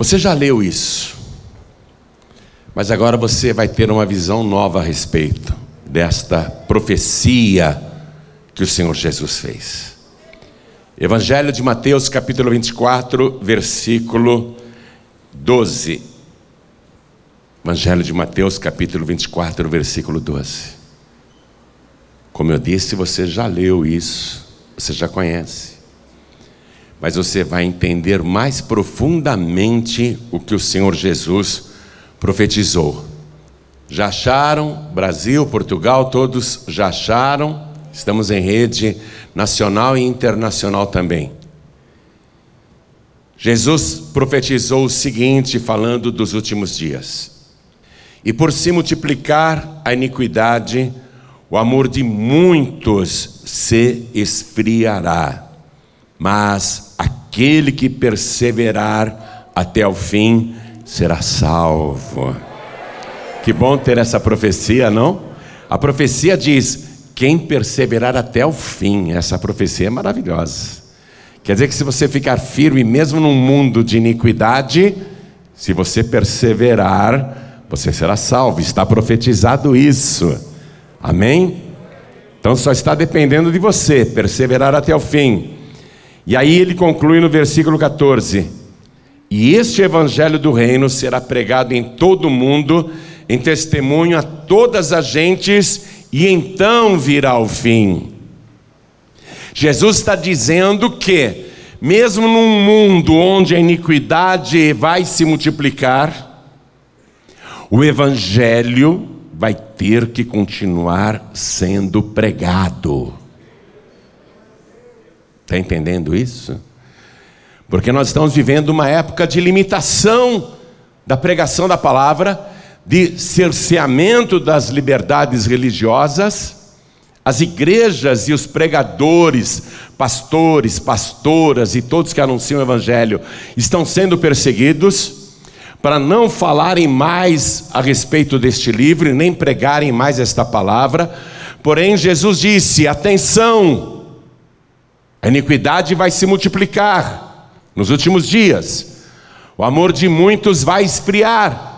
Você já leu isso, mas agora você vai ter uma visão nova a respeito desta profecia que o Senhor Jesus fez. Evangelho de Mateus, capítulo 24, versículo 12. Evangelho de Mateus, capítulo 24, versículo 12. Como eu disse, você já leu isso, você já conhece. Mas você vai entender mais profundamente o que o Senhor Jesus profetizou. Já acharam? Brasil, Portugal, todos já acharam? Estamos em rede nacional e internacional também. Jesus profetizou o seguinte, falando dos últimos dias: E por se multiplicar a iniquidade, o amor de muitos se esfriará, mas aquele que perseverar até o fim será salvo. Que bom ter essa profecia, não? A profecia diz: quem perseverar até o fim, essa profecia é maravilhosa. Quer dizer que se você ficar firme, mesmo num mundo de iniquidade, se você perseverar, você será salvo. Está profetizado isso. Amém? Então só está dependendo de você perseverar até o fim. E aí ele conclui no versículo 14: E este evangelho do reino será pregado em todo o mundo, em testemunho a todas as gentes, e então virá o fim. Jesus está dizendo que, mesmo num mundo onde a iniquidade vai se multiplicar, o Evangelho vai ter que continuar sendo pregado. Está entendendo isso? Porque nós estamos vivendo uma época de limitação da pregação da palavra, de cerceamento das liberdades religiosas. As igrejas e os pregadores, pastores, pastoras e todos que anunciam o Evangelho estão sendo perseguidos para não falarem mais a respeito deste livro, nem pregarem mais esta palavra. Porém, Jesus disse: atenção, a iniquidade vai se multiplicar nos últimos dias, o amor de muitos vai esfriar.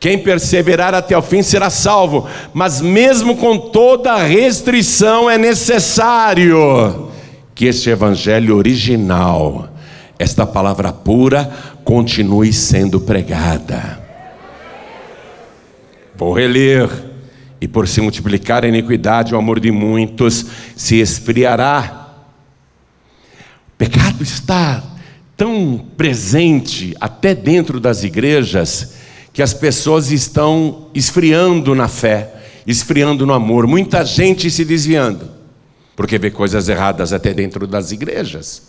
Quem perseverar até o fim será salvo, mas mesmo com toda restrição, é necessário que este evangelho original, esta palavra pura, continue sendo pregada. Vou reler. E por se multiplicar a iniquidade, o amor de muitos se esfriará. Pecado está tão presente até dentro das igrejas que as pessoas estão esfriando na fé, esfriando no amor, muita gente se desviando, porque vê coisas erradas até dentro das igrejas.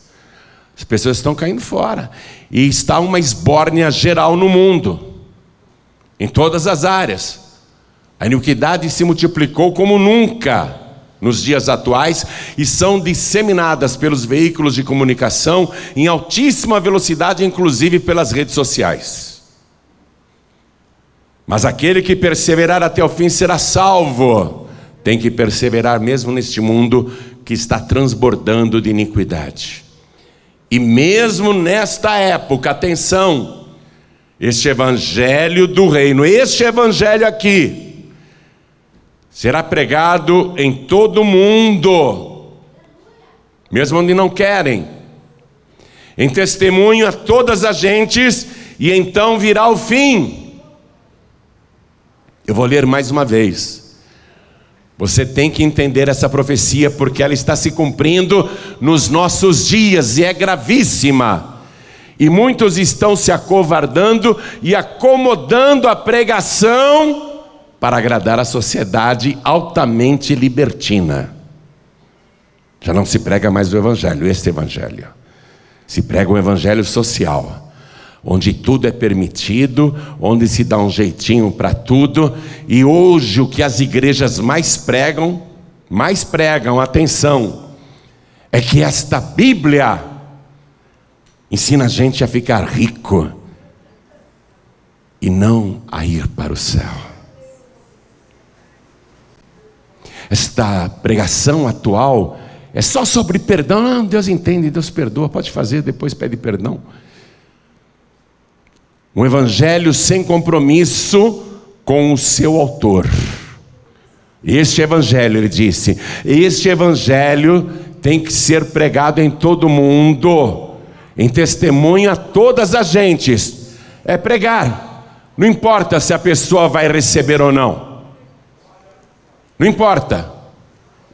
As pessoas estão caindo fora. E está uma esbórnia geral no mundo, em todas as áreas. A iniquidade se multiplicou como nunca nos dias atuais e são disseminadas pelos veículos de comunicação em altíssima velocidade, inclusive pelas redes sociais. Mas aquele que perseverar até o fim será salvo. Tem que perseverar mesmo neste mundo que está transbordando de iniquidade. E mesmo nesta época, atenção, este evangelho do reino, este evangelho aqui, será pregado em todo o mundo, mesmo onde não querem, em testemunho a todas as gentes, e então virá o fim. Eu vou ler mais uma vez. Você tem que entender essa profecia porque ela está se cumprindo nos nossos dias e é gravíssima. E muitos estão se acovardando e acomodando a pregação para agradar a sociedade altamente libertina. Já não se prega mais o evangelho, este evangelho. Se prega o evangelho social onde tudo é permitido, onde se dá um jeitinho para tudo, e hoje o que as igrejas mais pregam, mais pregam, atenção, é que esta Bíblia ensina a gente a ficar rico e não a ir para o céu. Esta pregação atual é só sobre perdão. Não, Deus entende, Deus perdoa, pode fazer, depois pede perdão. Um evangelho sem compromisso com o seu autor. Este evangelho, ele disse, este evangelho tem que ser pregado em todo mundo, em testemunho a todas as gentes. É pregar. Não importa se a pessoa vai receber ou não. Não importa.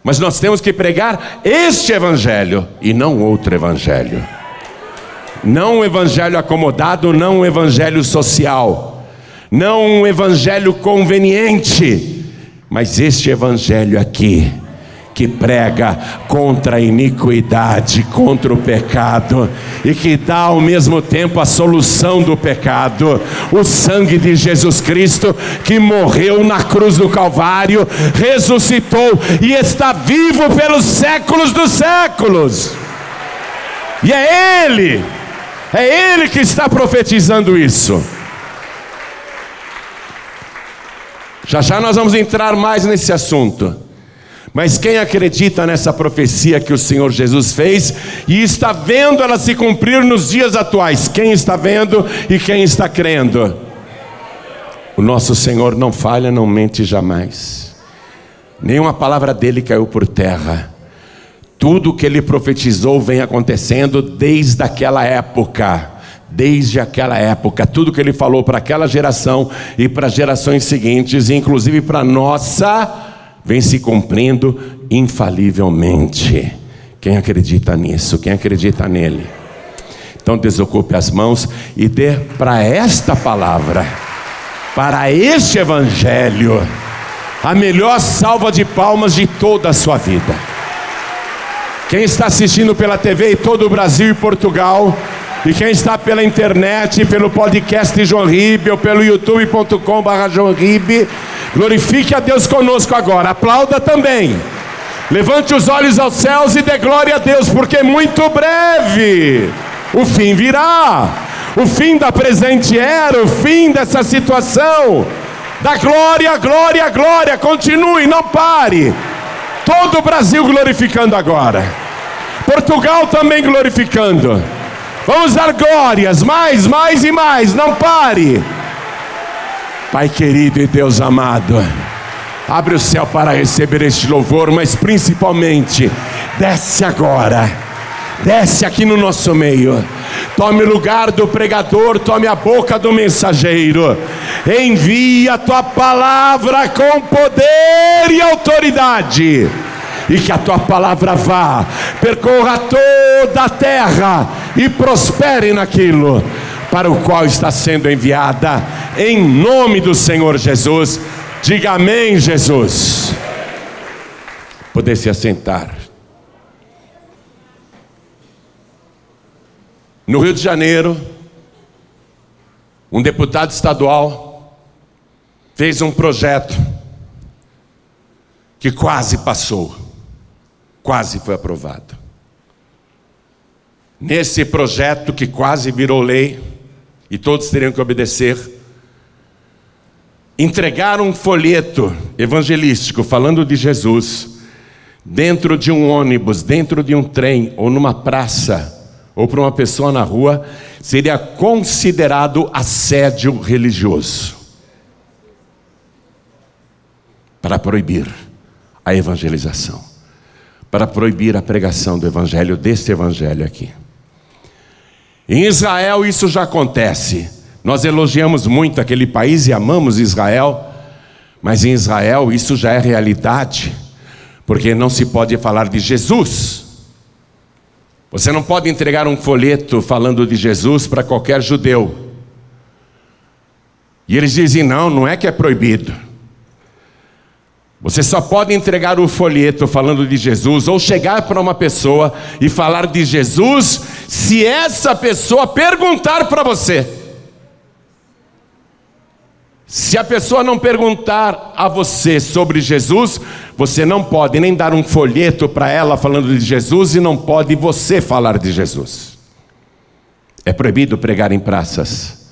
Mas nós temos que pregar este evangelho e não outro evangelho. Não um evangelho acomodado, não um evangelho social, não um evangelho conveniente, mas este evangelho aqui que prega contra a iniquidade, contra o pecado e que dá ao mesmo tempo a solução do pecado, o sangue de Jesus Cristo que morreu na cruz do Calvário, ressuscitou e está vivo pelos séculos dos séculos. E é Ele, é Ele que está profetizando isso. Já já nós vamos entrar mais nesse assunto. Mas quem acredita nessa profecia que o Senhor Jesus fez e está vendo ela se cumprir nos dias atuais? Quem está vendo e quem está crendo? O nosso Senhor não falha, não mente jamais. Nenhuma palavra dele caiu por terra. Tudo que ele profetizou vem acontecendo desde aquela época. Desde aquela época, tudo que ele falou para aquela geração e para gerações seguintes, inclusive para nossa vem se cumprindo infalivelmente. Quem acredita nisso? Quem acredita nele? Então desocupe as mãos e dê para esta palavra, para este evangelho, a melhor salva de palmas de toda a sua vida. Quem está assistindo pela TV em todo o Brasil e Portugal, e quem está pela internet, pelo podcast João Ribe, ou pelo youtube.com.br João Ribe, glorifique a Deus conosco agora, aplauda também. Levante os olhos aos céus e dê glória a Deus, porque muito breve o fim virá. O fim da presente era, o fim dessa situação. Da glória, glória, glória. Continue, não pare. Todo o Brasil glorificando agora. Portugal também glorificando. Vamos dar glórias, mais, mais e mais, não pare. Pai querido e Deus amado, abre o céu para receber este louvor, mas principalmente, desce agora, desce aqui no nosso meio. Tome o lugar do pregador, tome a boca do mensageiro. Envia a tua palavra com poder e autoridade e que a tua palavra vá, percorra toda a terra e prospere naquilo para o qual está sendo enviada, em nome do Senhor Jesus. Diga amém, Jesus. Poder se assentar. No Rio de Janeiro, um deputado estadual fez um projeto que quase passou quase foi aprovado. Nesse projeto que quase virou lei, e todos teriam que obedecer, entregaram um folheto evangelístico falando de Jesus dentro de um ônibus, dentro de um trem ou numa praça ou para uma pessoa na rua, seria considerado assédio religioso. Para proibir a evangelização para proibir a pregação do evangelho, deste evangelho aqui. Em Israel isso já acontece. Nós elogiamos muito aquele país e amamos Israel, mas em Israel isso já é realidade, porque não se pode falar de Jesus. Você não pode entregar um folheto falando de Jesus para qualquer judeu. E eles dizem: não, não é que é proibido. Você só pode entregar o folheto falando de Jesus ou chegar para uma pessoa e falar de Jesus se essa pessoa perguntar para você. Se a pessoa não perguntar a você sobre Jesus, você não pode nem dar um folheto para ela falando de Jesus e não pode você falar de Jesus. É proibido pregar em praças.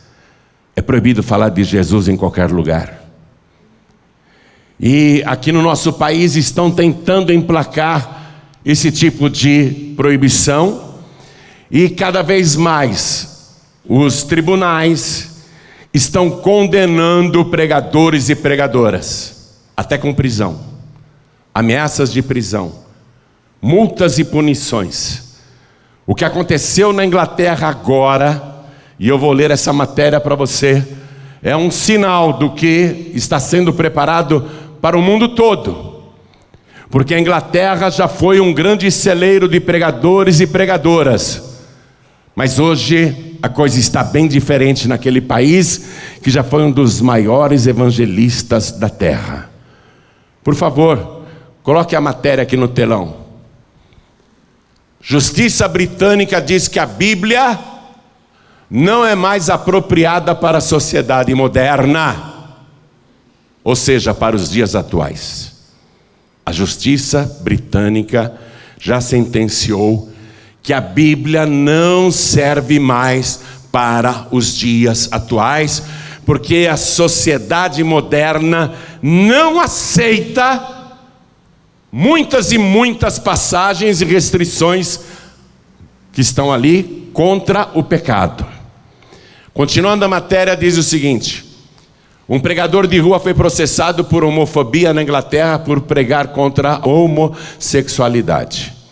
É proibido falar de Jesus em qualquer lugar. E aqui no nosso país estão tentando emplacar esse tipo de proibição, e cada vez mais os tribunais estão condenando pregadores e pregadoras, até com prisão, ameaças de prisão, multas e punições. O que aconteceu na Inglaterra agora, e eu vou ler essa matéria para você, é um sinal do que está sendo preparado para o mundo todo. Porque a Inglaterra já foi um grande celeiro de pregadores e pregadoras. Mas hoje a coisa está bem diferente naquele país que já foi um dos maiores evangelistas da terra. Por favor, coloque a matéria aqui no telão. Justiça britânica diz que a Bíblia não é mais apropriada para a sociedade moderna, ou seja, para os dias atuais. A justiça britânica já sentenciou que a Bíblia não serve mais para os dias atuais, porque a sociedade moderna não aceita muitas e muitas passagens e restrições que estão ali contra o pecado. Continuando a matéria, diz o seguinte: um pregador de rua foi processado por homofobia na Inglaterra por pregar contra a homossexualidade.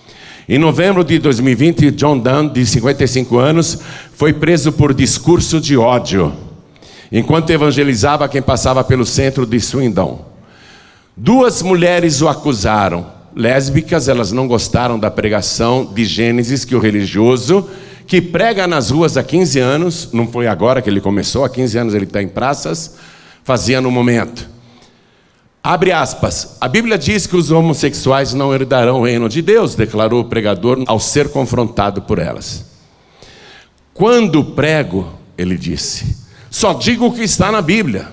Em novembro de 2020, John Dunn, de 55 anos, foi preso por discurso de ódio, enquanto evangelizava quem passava pelo centro de Swindon. Duas mulheres o acusaram, lésbicas, elas não gostaram da pregação de Gênesis que o religioso, que prega nas ruas há 15 anos, não foi agora que ele começou, há 15 anos ele está em praças, fazia no momento. Abre aspas. A Bíblia diz que os homossexuais não herdarão o reino de Deus, declarou o pregador ao ser confrontado por elas. Quando prego, ele disse, só digo o que está na Bíblia.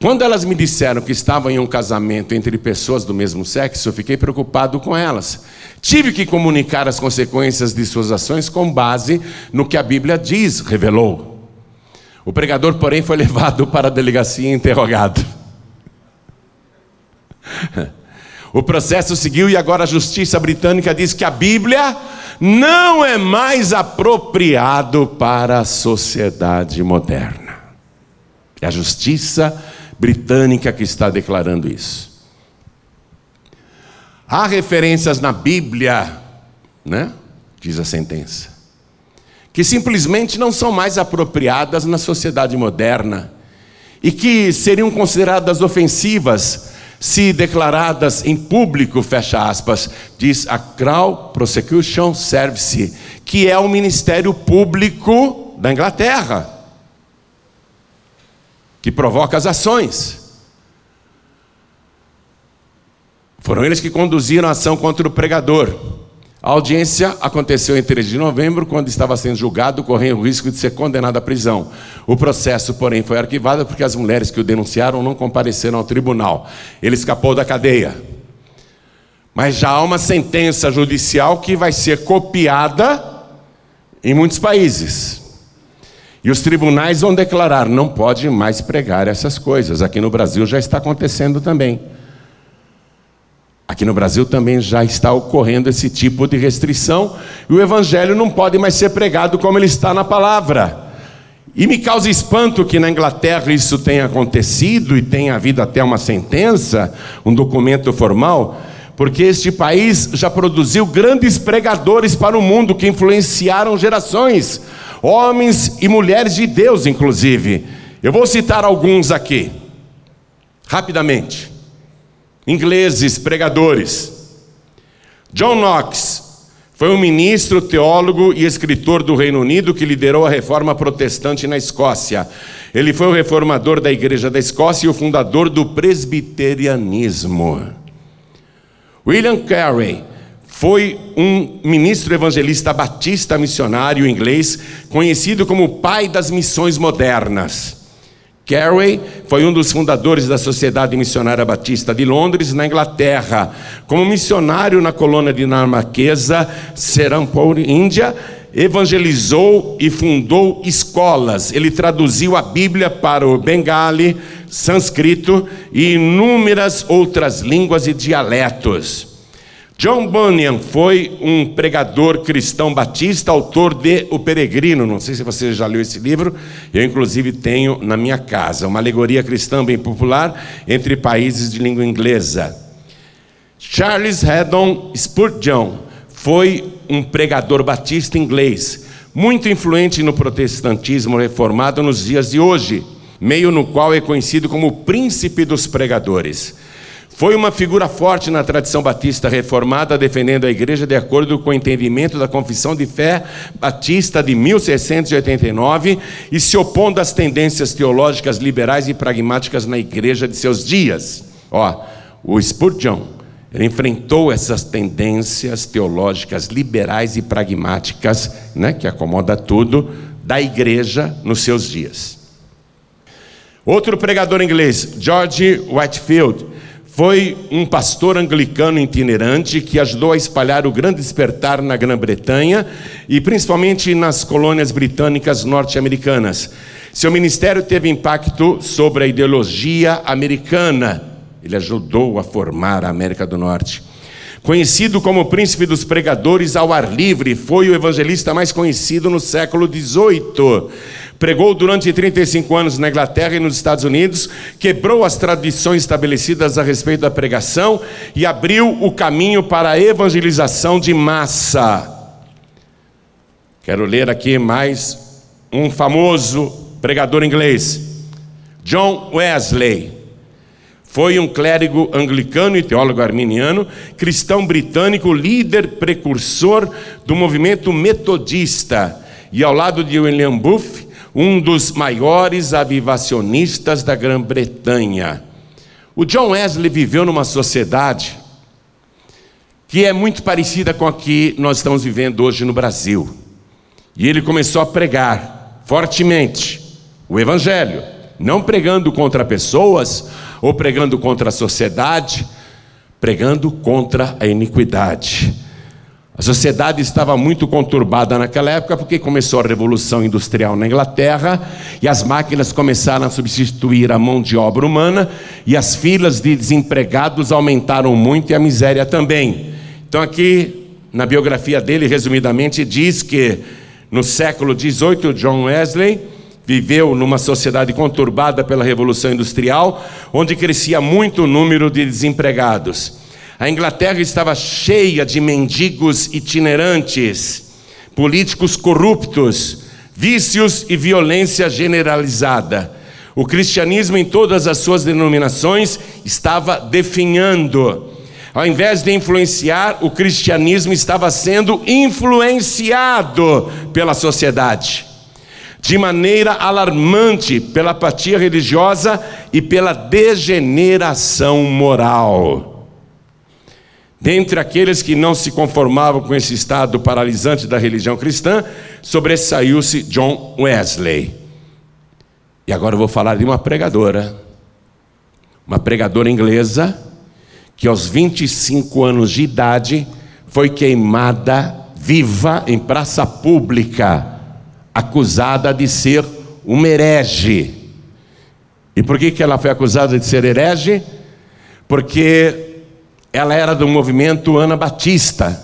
Quando elas me disseram que estavam em um casamento entre pessoas do mesmo sexo, eu fiquei preocupado com elas. Tive que comunicar as consequências de suas ações com base no que a Bíblia diz, revelou. O pregador, porém, foi levado para a delegacia e interrogado. O processo seguiu e agora a justiça britânica diz que a Bíblia não é mais apropriado para a sociedade moderna. É a justiça britânica que está declarando isso. Há referências na Bíblia, né? Diz a sentença, que simplesmente não são mais apropriadas na sociedade moderna e que seriam consideradas ofensivas se declaradas em público, fecha aspas, diz a Crown Prosecution Service, que é o ministério público da Inglaterra que provoca as ações. Foram eles que conduziram a ação contra o pregador. A audiência aconteceu em 13 de novembro, quando estava sendo julgado, correndo o risco de ser condenado à prisão. O processo, porém, foi arquivado porque as mulheres que o denunciaram não compareceram ao tribunal. Ele escapou da cadeia. Mas já há uma sentença judicial que vai ser copiada em muitos países. E os tribunais vão declarar: não pode mais pregar essas coisas. Aqui no Brasil já está acontecendo também. Aqui no Brasil também já está ocorrendo esse tipo de restrição, e o Evangelho não pode mais ser pregado como ele está na palavra. E me causa espanto que na Inglaterra isso tenha acontecido e tenha havido até uma sentença, um documento formal, porque este país já produziu grandes pregadores para o mundo que influenciaram gerações homens e mulheres de Deus, inclusive. Eu vou citar alguns aqui, rapidamente. Ingleses, pregadores. John Knox foi um ministro, teólogo e escritor do Reino Unido que liderou a reforma protestante na Escócia. Ele foi o reformador da Igreja da Escócia e o fundador do presbiterianismo. William Carey foi um ministro evangelista batista missionário inglês, conhecido como o pai das missões modernas. Carey foi um dos fundadores da Sociedade Missionária Batista de Londres, na Inglaterra. Como missionário na colônia dinamarquesa Serampore, Índia, evangelizou e fundou escolas. Ele traduziu a Bíblia para o bengali, sânscrito e inúmeras outras línguas e dialetos. John Bunyan foi um pregador cristão batista, autor de O Peregrino. Não sei se você já leu esse livro, eu inclusive tenho na minha casa. Uma alegoria cristã bem popular entre países de língua inglesa. Charles Haddon Spurgeon foi um pregador batista inglês, muito influente no protestantismo reformado nos dias de hoje, meio no qual é conhecido como o príncipe dos pregadores. Foi uma figura forte na tradição batista reformada, defendendo a igreja de acordo com o entendimento da Confissão de Fé Batista de 1689 e se opondo às tendências teológicas liberais e pragmáticas na igreja de seus dias. Ó, o Spurgeon ele enfrentou essas tendências teológicas liberais e pragmáticas, né, que acomoda tudo, da igreja nos seus dias. Outro pregador inglês, George Whitefield, foi um pastor anglicano itinerante que ajudou a espalhar o grande despertar na Grã-Bretanha e principalmente nas colônias britânicas norte-americanas. Seu ministério teve impacto sobre a ideologia americana. Ele ajudou a formar a América do Norte. Conhecido como príncipe dos pregadores ao ar livre, foi o evangelista mais conhecido no século XVIII. Pregou durante 35 anos na Inglaterra e nos Estados Unidos, quebrou as tradições estabelecidas a respeito da pregação e abriu o caminho para a evangelização de massa. Quero ler aqui mais um famoso pregador inglês, John Wesley. Foi um clérigo anglicano e teólogo arminiano, cristão britânico, líder precursor do movimento metodista. E ao lado de William Booth, um dos maiores avivacionistas da Grã-Bretanha. O John Wesley viveu numa sociedade que é muito parecida com a que nós estamos vivendo hoje no Brasil. E ele começou a pregar fortemente o Evangelho, não pregando contra pessoas ou pregando contra a sociedade, pregando contra a iniquidade. A sociedade estava muito conturbada naquela época porque começou a revolução industrial na Inglaterra e as máquinas começaram a substituir a mão de obra humana e as filas de desempregados aumentaram muito e a miséria também. Então aqui na biografia dele, resumidamente, diz que no século XVIII John Wesley viveu numa sociedade conturbada pela revolução industrial, onde crescia muito o número de desempregados. A Inglaterra estava cheia de mendigos itinerantes, políticos corruptos, vícios e violência generalizada. O cristianismo, em todas as suas denominações, estava definhando. Ao invés de influenciar, o cristianismo estava sendo influenciado pela sociedade, de maneira alarmante pela apatia religiosa e pela degeneração moral. Dentre aqueles que não se conformavam com esse estado paralisante da religião cristã, sobressaiu-se John Wesley. E agora eu vou falar de uma pregadora, uma pregadora inglesa, que aos 25 anos de idade foi queimada viva em praça pública, acusada de ser uma herege. E por que, que ela foi acusada de ser herege? Porque ela era do movimento anabatista.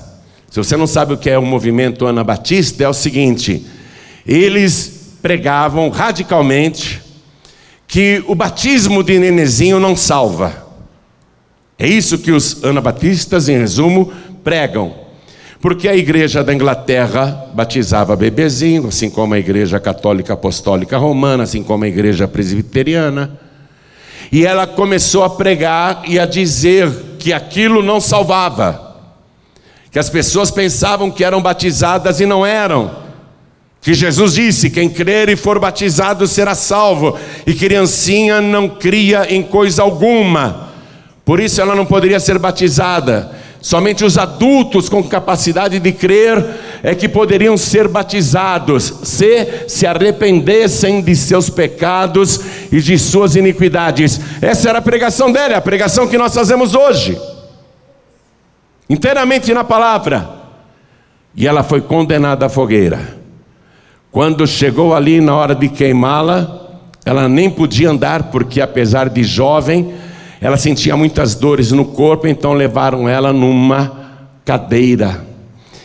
Se você não sabe o que é o movimento anabatista, é o seguinte: eles pregavam radicalmente que o batismo de nenezinho não salva. É isso que os anabatistas, em resumo, pregam. Porque a igreja da Inglaterra batizava bebezinho, assim como a igreja católica apostólica romana, assim como a igreja presbiteriana. E ela começou a pregar e a dizer que aquilo não salvava, que as pessoas pensavam que eram batizadas e não eram. Que Jesus disse: quem crer e for batizado será salvo, e criancinha não cria em coisa alguma, por isso ela não poderia ser batizada. Somente os adultos com capacidade de crer é que poderiam ser batizados, se se arrependessem de seus pecados e de suas iniquidades. Essa era a pregação dela, a pregação que nós fazemos hoje, inteiramente na palavra. E ela foi condenada à fogueira. Quando chegou ali na hora de queimá-la, ela nem podia andar, porque apesar de jovem, ela sentia muitas dores no corpo, então levaram ela numa cadeira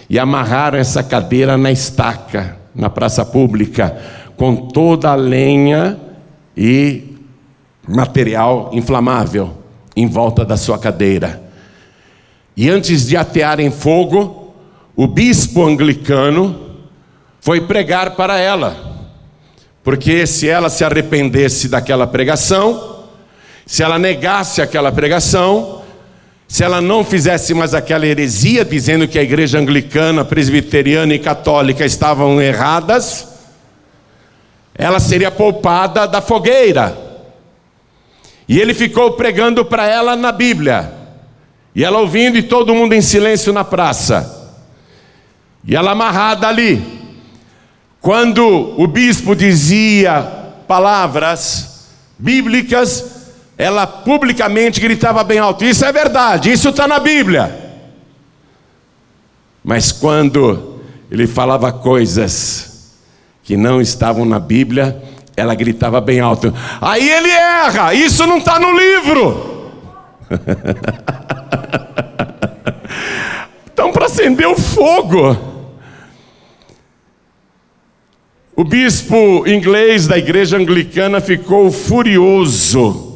e amarraram essa cadeira na estaca, na praça pública, com toda a lenha e material inflamável em volta da sua cadeira. E antes de atearem fogo, o bispo anglicano foi pregar para ela. Porque se ela se arrependesse daquela pregação, se ela negasse aquela pregação, se ela não fizesse mais aquela heresia dizendo que a igreja anglicana, presbiteriana e católica estavam erradas, ela seria poupada da fogueira. E ele ficou pregando para ela na Bíblia. E ela ouvindo e todo mundo em silêncio na praça. E ela amarrada ali. Quando o bispo dizia palavras bíblicas, ela publicamente gritava bem alto: Isso é verdade, isso está na Bíblia. Mas quando ele falava coisas que não estavam na Bíblia, ela gritava bem alto: Aí ele erra, isso não está no livro. então, para acender o fogo, O bispo inglês da igreja anglicana ficou furioso.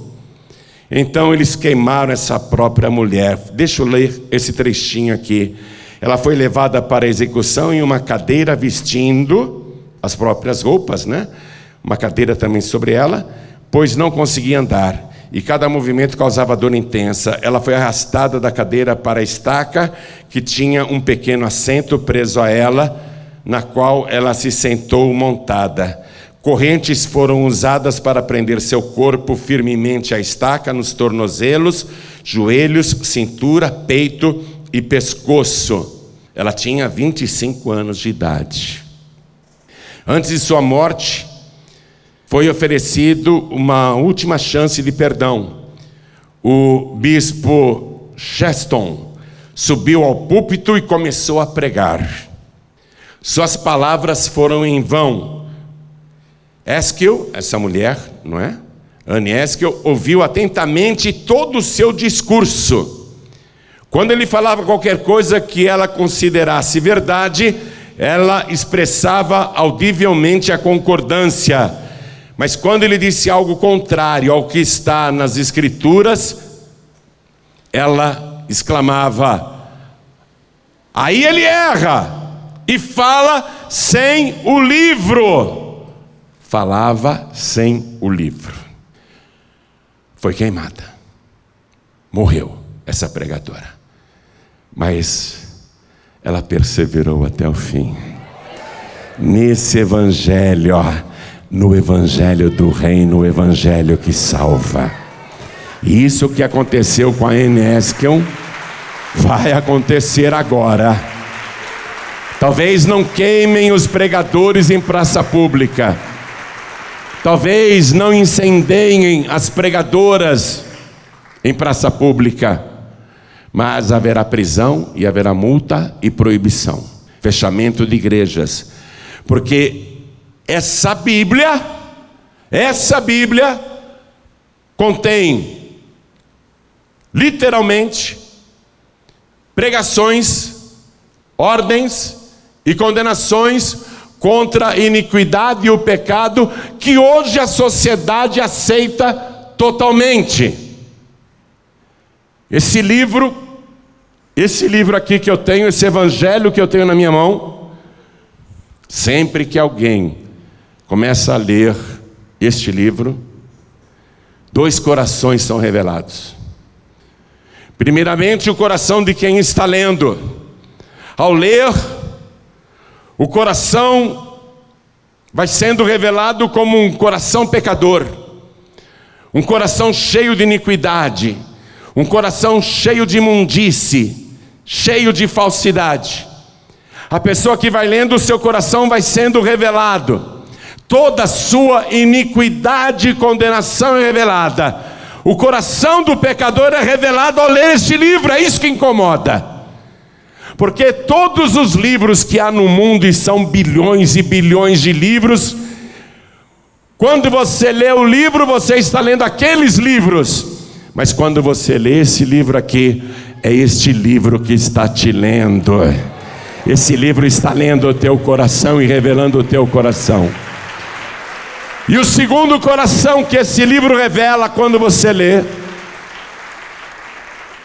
Então eles queimaram essa própria mulher. Deixa eu ler esse trechinho aqui. Ela foi levada para a execução em uma cadeira vestindo as próprias roupas, né? Uma cadeira também sobre ela, pois não conseguia andar e cada movimento causava dor intensa. Ela foi arrastada da cadeira para a estaca, que tinha um pequeno assento preso a ela na qual ela se sentou montada. Correntes foram usadas para prender seu corpo firmemente à estaca nos tornozelos, joelhos, cintura, peito e pescoço. Ela tinha 25 anos de idade. Antes de sua morte, foi oferecido uma última chance de perdão. O bispo Cheston subiu ao púlpito e começou a pregar. Suas palavras foram em vão. Eskel, essa mulher, não é? Anne Eskel, ouviu atentamente todo o seu discurso. Quando ele falava qualquer coisa que ela considerasse verdade, ela expressava audivelmente a concordância. Mas quando ele disse algo contrário ao que está nas Escrituras, ela exclamava: Aí ele erra e fala sem o livro. Falava sem o livro. Foi queimada. Morreu essa pregadora. Mas ela perseverou até o fim. Nesse evangelho, no evangelho do reino, o evangelho que salva. E isso que aconteceu com a Eneskel vai acontecer agora Talvez não queimem os pregadores em praça pública. Talvez não incendeiem as pregadoras em praça pública. Mas haverá prisão e haverá multa e proibição. Fechamento de igrejas. Porque essa Bíblia, essa Bíblia contém literalmente pregações, ordens e condenações contra a iniquidade e o pecado que hoje a sociedade aceita totalmente. Esse livro, esse livro aqui que eu tenho, esse evangelho que eu tenho na minha mão, sempre que alguém começa a ler este livro, dois corações são revelados. Primeiramente, o coração de quem está lendo. Ao ler, o coração vai sendo revelado como um coração pecador, um coração cheio de iniquidade, um coração cheio de imundície, cheio de falsidade. A pessoa que vai lendo, o seu coração vai sendo revelado, toda a sua iniquidade e condenação é revelada. O coração do pecador é revelado ao ler este livro, é isso que incomoda. Porque todos os livros que há no mundo, e são bilhões e bilhões de livros, quando você lê o livro, você está lendo aqueles livros. Mas quando você lê esse livro aqui, É este livro que está te lendo. Esse livro está lendo o teu coração e revelando o teu coração. E o segundo coração que esse livro revela quando você lê,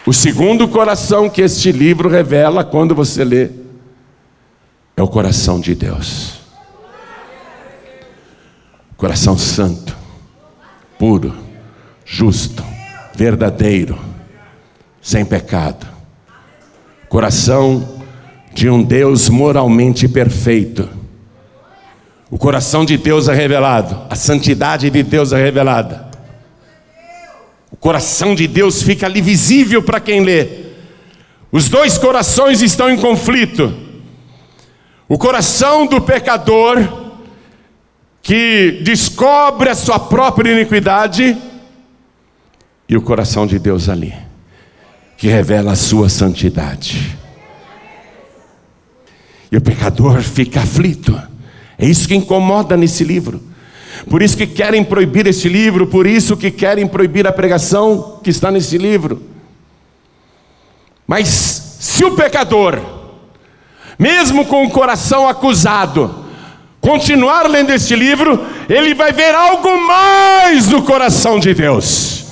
o segundo coração que este livro revela quando você lê, é o coração de Deus. Coração santo, puro, justo, verdadeiro, sem pecado. Coração de um Deus moralmente perfeito. O coração de Deus é revelado, a santidade de Deus é revelada. O coração de Deus fica ali visível para quem lê. Os dois corações estão em conflito. O coração do pecador, que descobre a sua própria iniquidade, e o coração de Deus ali, que revela a sua santidade. E o pecador fica aflito. É isso que incomoda nesse livro. Por isso que querem proibir esse livro, por isso que querem proibir a pregação que está nesse livro. Mas se o pecador, mesmo com o coração acusado, continuar lendo este livro, ele vai ver algo mais no coração de Deus.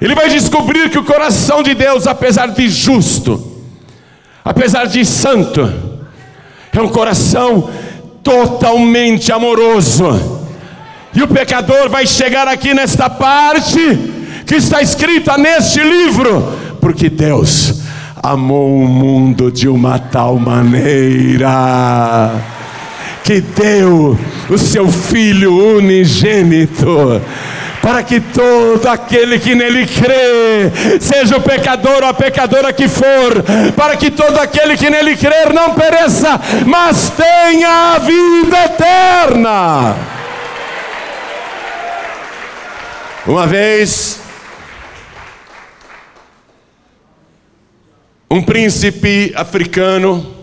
Ele vai descobrir que o coração de Deus, apesar de justo, apesar de santo, é um coração totalmente amoroso. E o pecador vai chegar aqui nesta parte que está escrita neste livro, porque Deus amou o mundo de uma tal maneira que deu o seu filho unigênito para que todo aquele que nele crê, seja o pecador ou a pecadora que for, para que todo aquele que nele crer não pereça, mas tenha a vida eterna. Uma vez, um príncipe africano,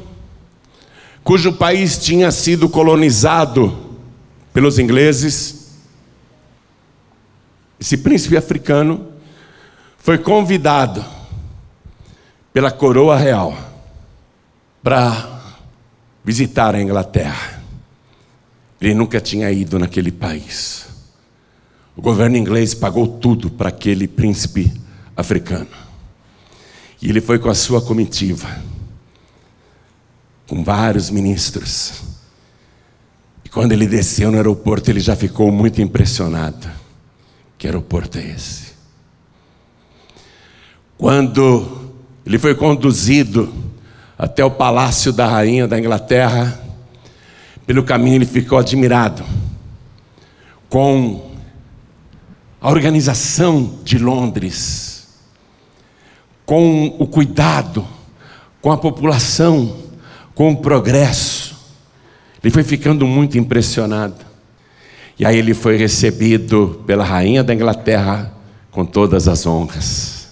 cujo país tinha sido colonizado pelos ingleses, esse príncipe africano foi convidado pela coroa real para visitar a Inglaterra. Ele nunca tinha ido naquele país. O governo inglês pagou tudo para aquele príncipe africano. E ele foi com a sua comitiva, com vários ministros. E quando ele desceu no aeroporto, ele já ficou muito impressionado. Que aeroporto é esse? Quando ele foi conduzido até o palácio da rainha da Inglaterra, pelo caminho ele ficou admirado com a organização de Londres, com o cuidado com a população, com o progresso. Ele foi ficando muito impressionado. E aí ele foi recebido pela rainha da Inglaterra com todas as honras.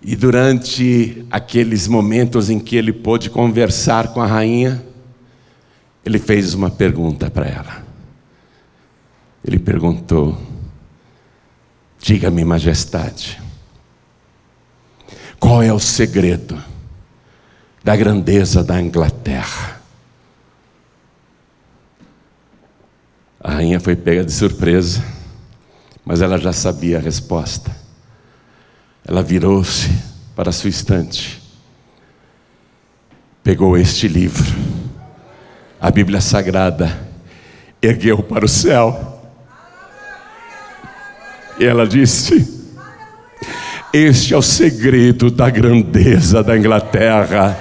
E durante aqueles momentos em que ele pôde conversar com a rainha, ele fez uma pergunta para ela. Ele perguntou: Diga-me, majestade, qual é o segredo da grandeza da Inglaterra? A rainha foi pega de surpresa, mas ela já sabia a resposta. Ela virou-se para sua estante, pegou este livro, a Bíblia Sagrada, ergueu para o céu, ela disse: Este é o segredo da grandeza da Inglaterra.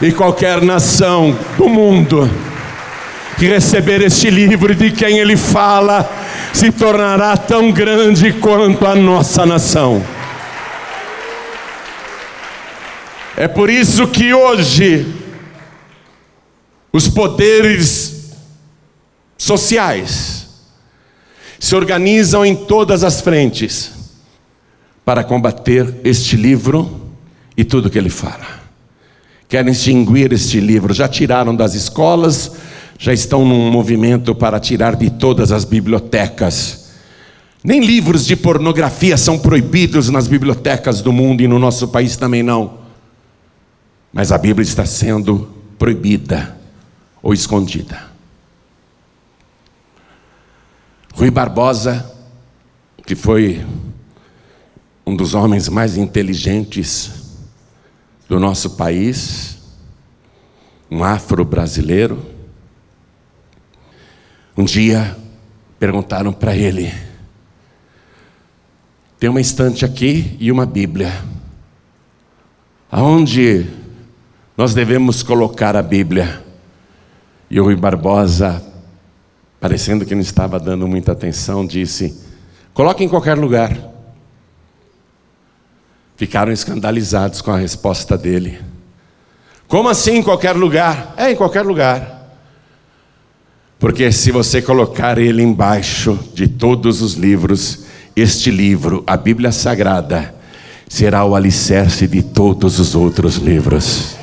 E qualquer nação do mundo que receber este livro de quem ele fala se tornará tão grande quanto a nossa nação. É por isso que hoje os poderes sociais se organizam em todas as frentes para combater este livro e tudo que ele fala. Querem extinguir este livro, já tiraram das escolas, já estão num movimento para tirar de todas as bibliotecas Nem livros de pornografia são proibidos nas bibliotecas do mundo e no nosso país também não. Mas a Bíblia está sendo proibida ou escondida. Rui Barbosa, que foi um dos homens mais inteligentes do nosso país, um afro-brasileiro, um dia perguntaram para ele: tem uma estante aqui e uma Bíblia. Aonde nós devemos colocar a Bíblia? E o Rui Barbosa, parecendo que não estava dando muita atenção, disse: coloque em qualquer lugar. Ficaram escandalizados com a resposta dele. Como assim em qualquer lugar? É, em qualquer lugar. Porque se você colocar ele embaixo de todos os livros, este livro, a Bíblia Sagrada, será o alicerce de todos os outros livros.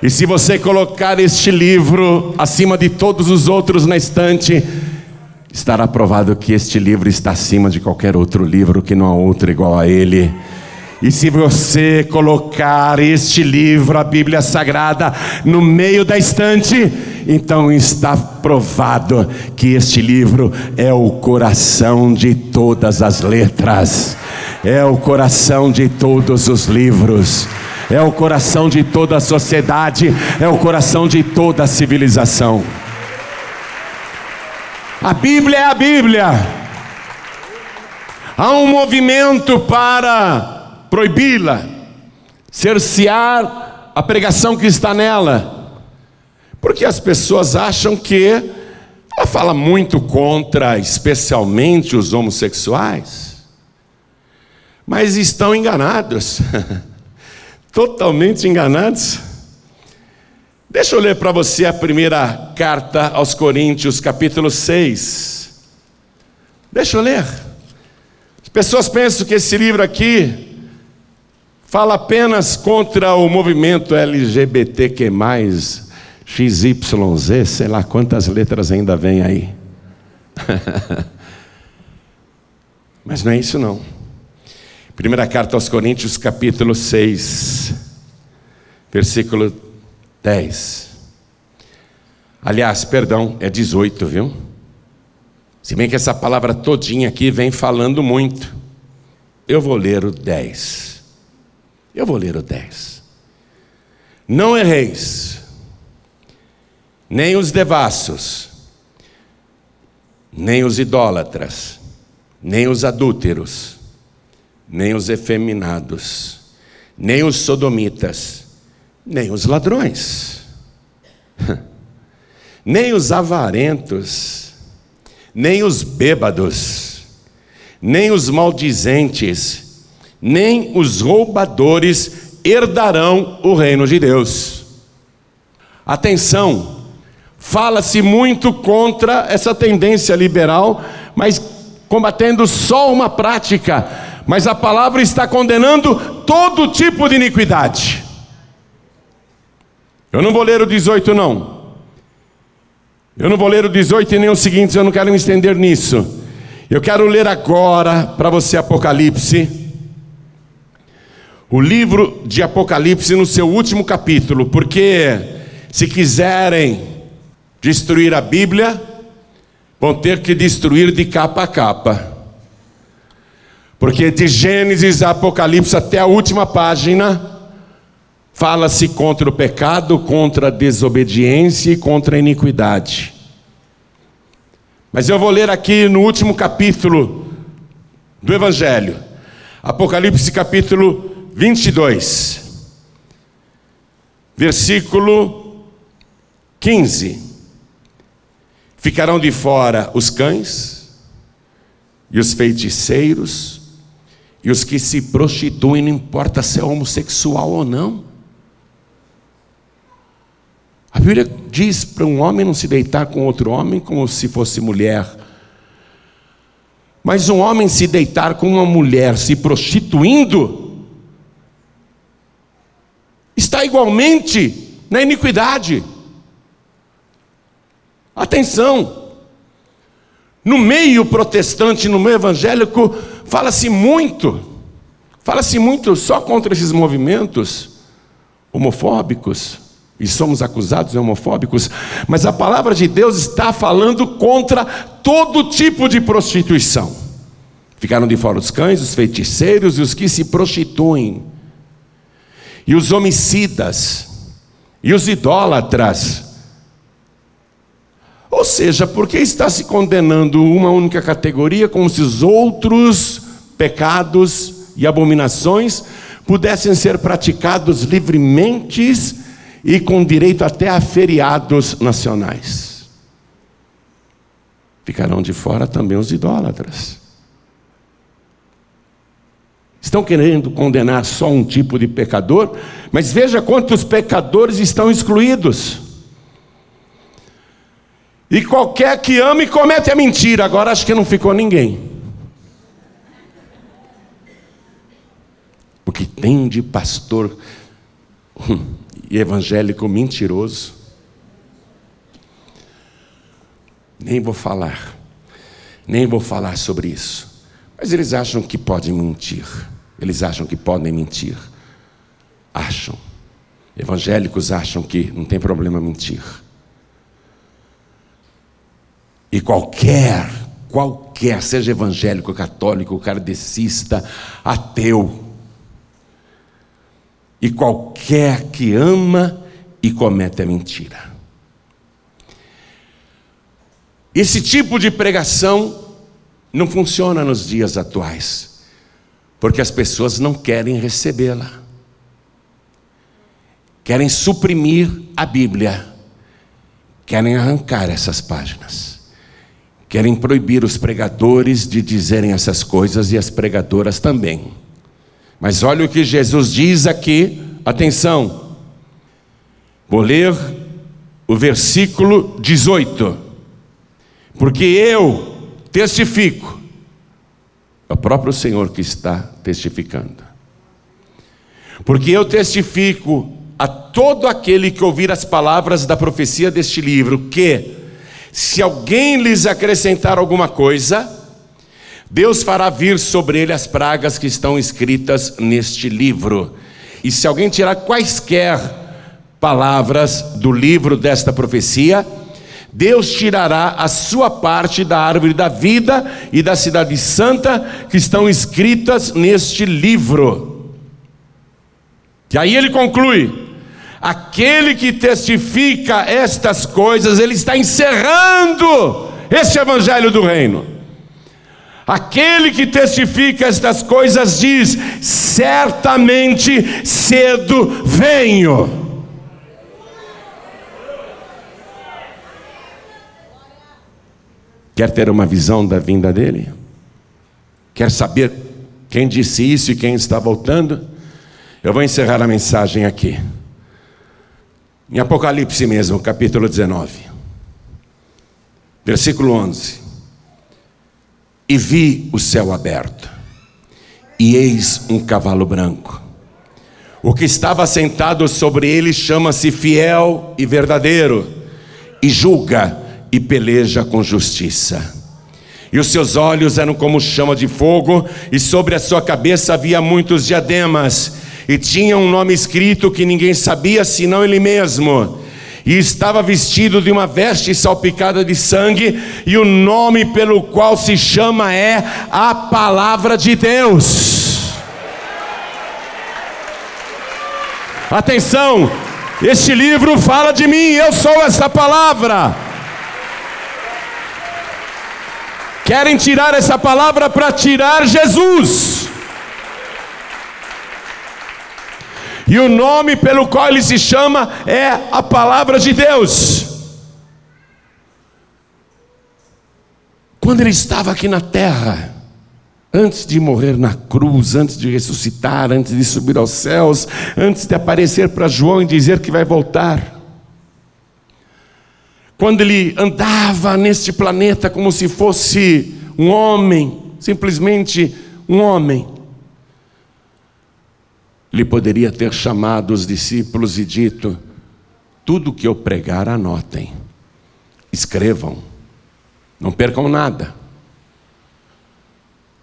E se você colocar este livro acima de todos os outros na estante, estará provado que este livro está acima de qualquer outro livro, que não há outro igual a ele. E se você colocar este livro, a Bíblia Sagrada, no meio da estante, então está provado que este livro é o coração de todas as letras, é o coração de todos os livros, é o coração de toda a sociedade, é o coração de toda a civilização. A Bíblia é a Bíblia. Há um movimento para proibi-la, cercear a pregação que está nela, porque as pessoas acham que ela fala muito contra, especialmente os homossexuais, mas estão enganados, totalmente enganados. Deixa eu ler para você a primeira carta aos Coríntios, capítulo 6. Deixa eu ler. As pessoas pensam que esse livro aqui fala apenas contra o movimento LGBTQ, XYZ, sei lá quantas letras ainda vem aí. Mas não é isso não. Primeira carta aos Coríntios, capítulo 6, versículo 10. Aliás, perdão, é 18, viu? Se bem que essa palavra todinha aqui vem falando muito. Eu vou ler o 10. Eu vou ler o 10. Não erreis, nem os devassos, nem os idólatras, nem os adúlteros, nem os efeminados, nem os sodomitas, nem os ladrões, nem os avarentos, nem os bêbados, nem os maldizentes, nem os roubadores herdarão o reino de Deus. Atenção, fala-se muito contra essa tendência liberal, mas combatendo só uma prática, mas a palavra está condenando todo tipo de iniquidade. Eu não vou ler o 18, não. Eu não vou ler o 18 e nem o seguinte, eu não quero me estender nisso. Eu quero ler agora para você Apocalipse o livro de Apocalipse no seu último capítulo, porque se quiserem destruir a Bíblia, vão ter que destruir de capa a capa. Porque de Gênesis a Apocalipse até a última página, fala-se contra o pecado, contra a desobediência e contra a iniquidade. Mas eu vou ler aqui no último capítulo do Evangelho, Apocalipse capítulo 22, versículo 15: Ficarão de fora os cães, e os feiticeiros, e os que se prostituem, não importa se é homossexual ou não. A Bíblia diz para um homem não se deitar com outro homem como se fosse mulher. Mas um homem se deitar com uma mulher se prostituindo, está igualmente na iniquidade. Atenção! No meio protestante, no meio evangélico, fala-se muito, fala-se muito só contra esses movimentos homofóbicos, e somos acusados de homofóbicos, mas a palavra de Deus está falando contra todo tipo de prostituição. Ficaram de fora os cães, os feiticeiros e os que se prostituem, e os homicidas, e os idólatras. Ou seja, por que está se condenando uma única categoria como se os outros pecados e abominações pudessem ser praticados livremente e com direito até a feriados nacionais. Ficarão de fora também os idólatras. Estão querendo condenar só um tipo de pecador, mas veja quantos pecadores estão excluídos. E qualquer que ame comete a mentira, agora acho que não ficou ninguém. Porque tem de pastor hum, e evangélico mentiroso. Nem vou falar, nem vou falar sobre isso. Mas eles acham que podem mentir. Eles acham que podem mentir. Acham. Evangélicos acham que não tem problema mentir. E qualquer, qualquer, seja evangélico, católico, kardecista, ateu, e qualquer que ama e comete a mentira. Esse tipo de pregação não funciona nos dias atuais, porque as pessoas não querem recebê-la, querem suprimir a Bíblia, querem arrancar essas páginas, querem proibir os pregadores de dizerem essas coisas e as pregadoras também. Mas olha o que Jesus diz aqui, atenção. Vou ler o versículo 18. Porque eu testifico, é o próprio Senhor que está testificando. Porque eu testifico a todo aquele que ouvir as palavras da profecia deste livro, que, se alguém lhes acrescentar alguma coisa, Deus fará vir sobre ele as pragas que estão escritas neste livro. E se alguém tirar quaisquer palavras do livro desta profecia, Deus tirará a sua parte da árvore da vida e da cidade santa que estão escritas neste livro. E aí ele conclui: aquele que testifica estas coisas, ele está encerrando este evangelho do reino. Aquele que testifica estas coisas diz: certamente cedo venho. Quer ter uma visão da vinda dele? Quer saber quem disse isso e quem está voltando? Eu vou encerrar a mensagem aqui. Em Apocalipse mesmo, capítulo 19, versículo 11 e vi o céu aberto, e eis um cavalo branco. O que estava sentado sobre ele chama-se fiel e verdadeiro, e julga e peleja com justiça. E os seus olhos eram como chama de fogo, e sobre a sua cabeça havia muitos diademas, e tinha um nome escrito que ninguém sabia senão ele mesmo e estava vestido de uma veste salpicada de sangue, e o nome pelo qual se chama é a Palavra de Deus. Atenção, este livro fala de mim, eu sou essa palavra. Querem tirar essa palavra para tirar Jesus. E o nome pelo qual ele se chama é a palavra de Deus. Quando ele estava aqui na terra, antes de morrer na cruz, antes de ressuscitar, antes de subir aos céus, antes de aparecer para João e dizer que vai voltar, quando ele andava neste planeta como se fosse um homem, simplesmente um homem, ele poderia ter chamado os discípulos e dito: Tudo que eu pregar, anotem, escrevam, Não percam nada.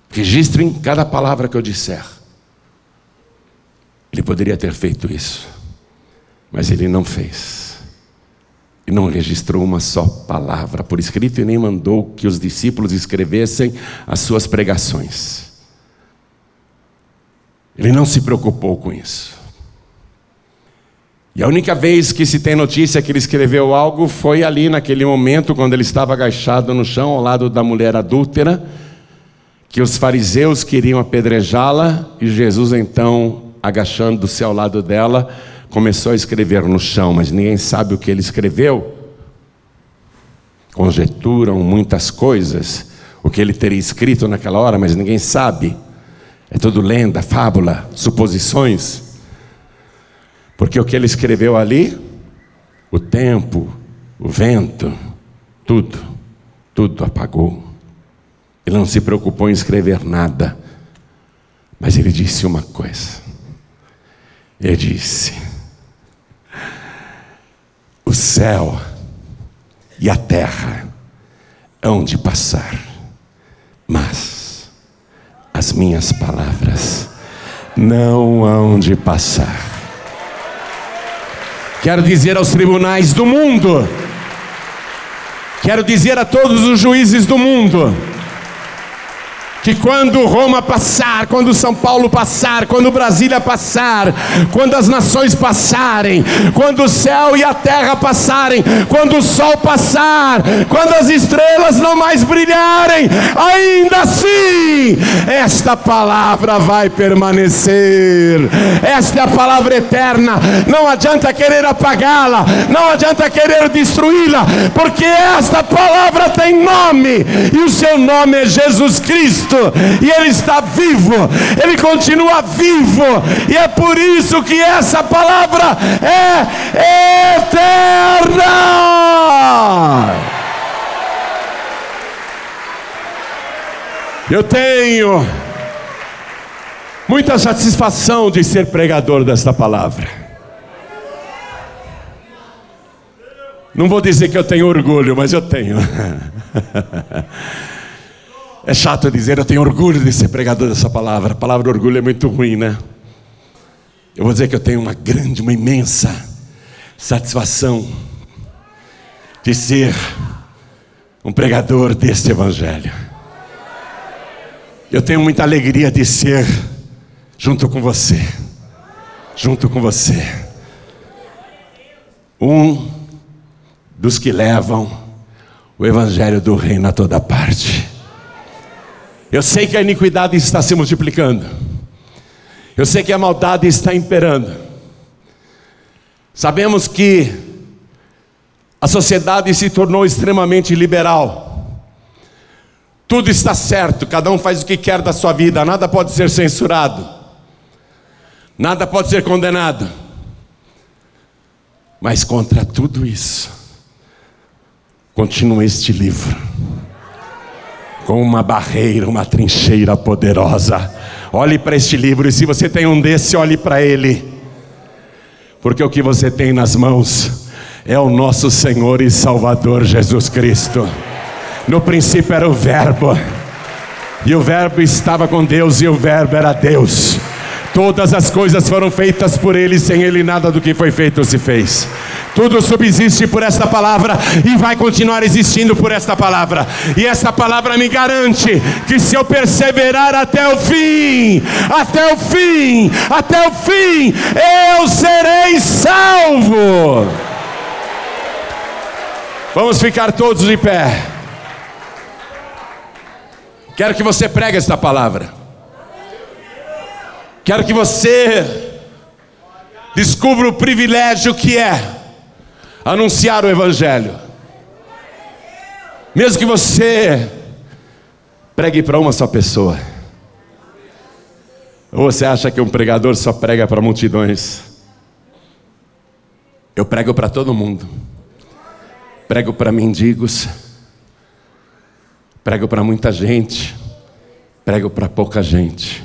Registrem cada palavra que eu disser. Ele poderia ter feito isso, mas ele não fez. E não registrou uma só palavra por escrito e nem mandou que os discípulos escrevessem as suas pregações. Ele não se preocupou com isso. E a única vez que se tem notícia que ele escreveu algo foi ali naquele momento, quando ele estava agachado no chão ao lado da mulher adúltera, que os fariseus queriam apedrejá-la, e Jesus então, agachando-se ao lado dela, começou a escrever no chão, mas ninguém sabe o que ele escreveu. Conjecturam muitas coisas, o que ele teria escrito naquela hora, mas ninguém sabe. É tudo lenda, fábula, suposições. Porque o que ele escreveu ali, o tempo, o vento, tudo, tudo apagou. Ele não se preocupou em escrever nada, mas ele disse uma coisa. Ele disse: O céu e a terra hão de passar, mas as minhas palavras. Não hão de passar. Quero dizer aos tribunais do mundo, quero dizer a todos os juízes do mundo, que quando Roma passar, quando São Paulo passar, quando Brasília passar, quando as nações passarem, quando o céu e a terra passarem, quando o sol passar, quando as estrelas não mais brilharem, ainda assim, esta palavra vai permanecer. Esta é a palavra eterna. Não adianta querer apagá-la, não adianta querer destruí-la, porque esta palavra tem nome, e o seu nome é Jesus Cristo e Ele está vivo, Ele continua vivo, e é por isso que essa palavra é eterna. Eu tenho muita satisfação de ser pregador desta palavra. Não vou dizer que eu tenho orgulho, mas eu tenho. É chato dizer, eu tenho orgulho de ser pregador dessa palavra. A palavra orgulho é muito ruim, né? Eu vou dizer que eu tenho uma grande, uma imensa satisfação de ser um pregador deste Evangelho. Eu tenho muita alegria de ser junto com você, junto com você, um dos que levam o Evangelho do Reino a toda parte. Eu sei que a iniquidade está se multiplicando. Eu sei que a maldade está imperando. Sabemos que a sociedade se tornou extremamente liberal. Tudo está certo, cada um faz o que quer da sua vida, nada pode ser censurado, nada pode ser condenado. Mas contra tudo isso, continua este livro com uma barreira, uma trincheira poderosa. Olhe para este livro e se você tem um desse, olhe para ele. Porque o que você tem nas mãos é o nosso Senhor e Salvador Jesus Cristo. No princípio era o Verbo, e o Verbo estava com Deus, e o Verbo era Deus. Todas as coisas foram feitas por Ele, sem Ele nada do que foi feito se fez. Tudo subsiste por esta palavra e vai continuar existindo por esta palavra. E esta palavra me garante que se eu perseverar até o fim, até o fim, até o fim, eu serei salvo. Vamos ficar todos de pé. Quero que você pregue esta palavra. Quero que você descubra o privilégio que é anunciar o Evangelho. Mesmo que você pregue para uma só pessoa. Ou você acha que um pregador só prega para multidões? Eu prego para todo mundo. Prego para mendigos. Prego para muita gente. Prego para pouca gente.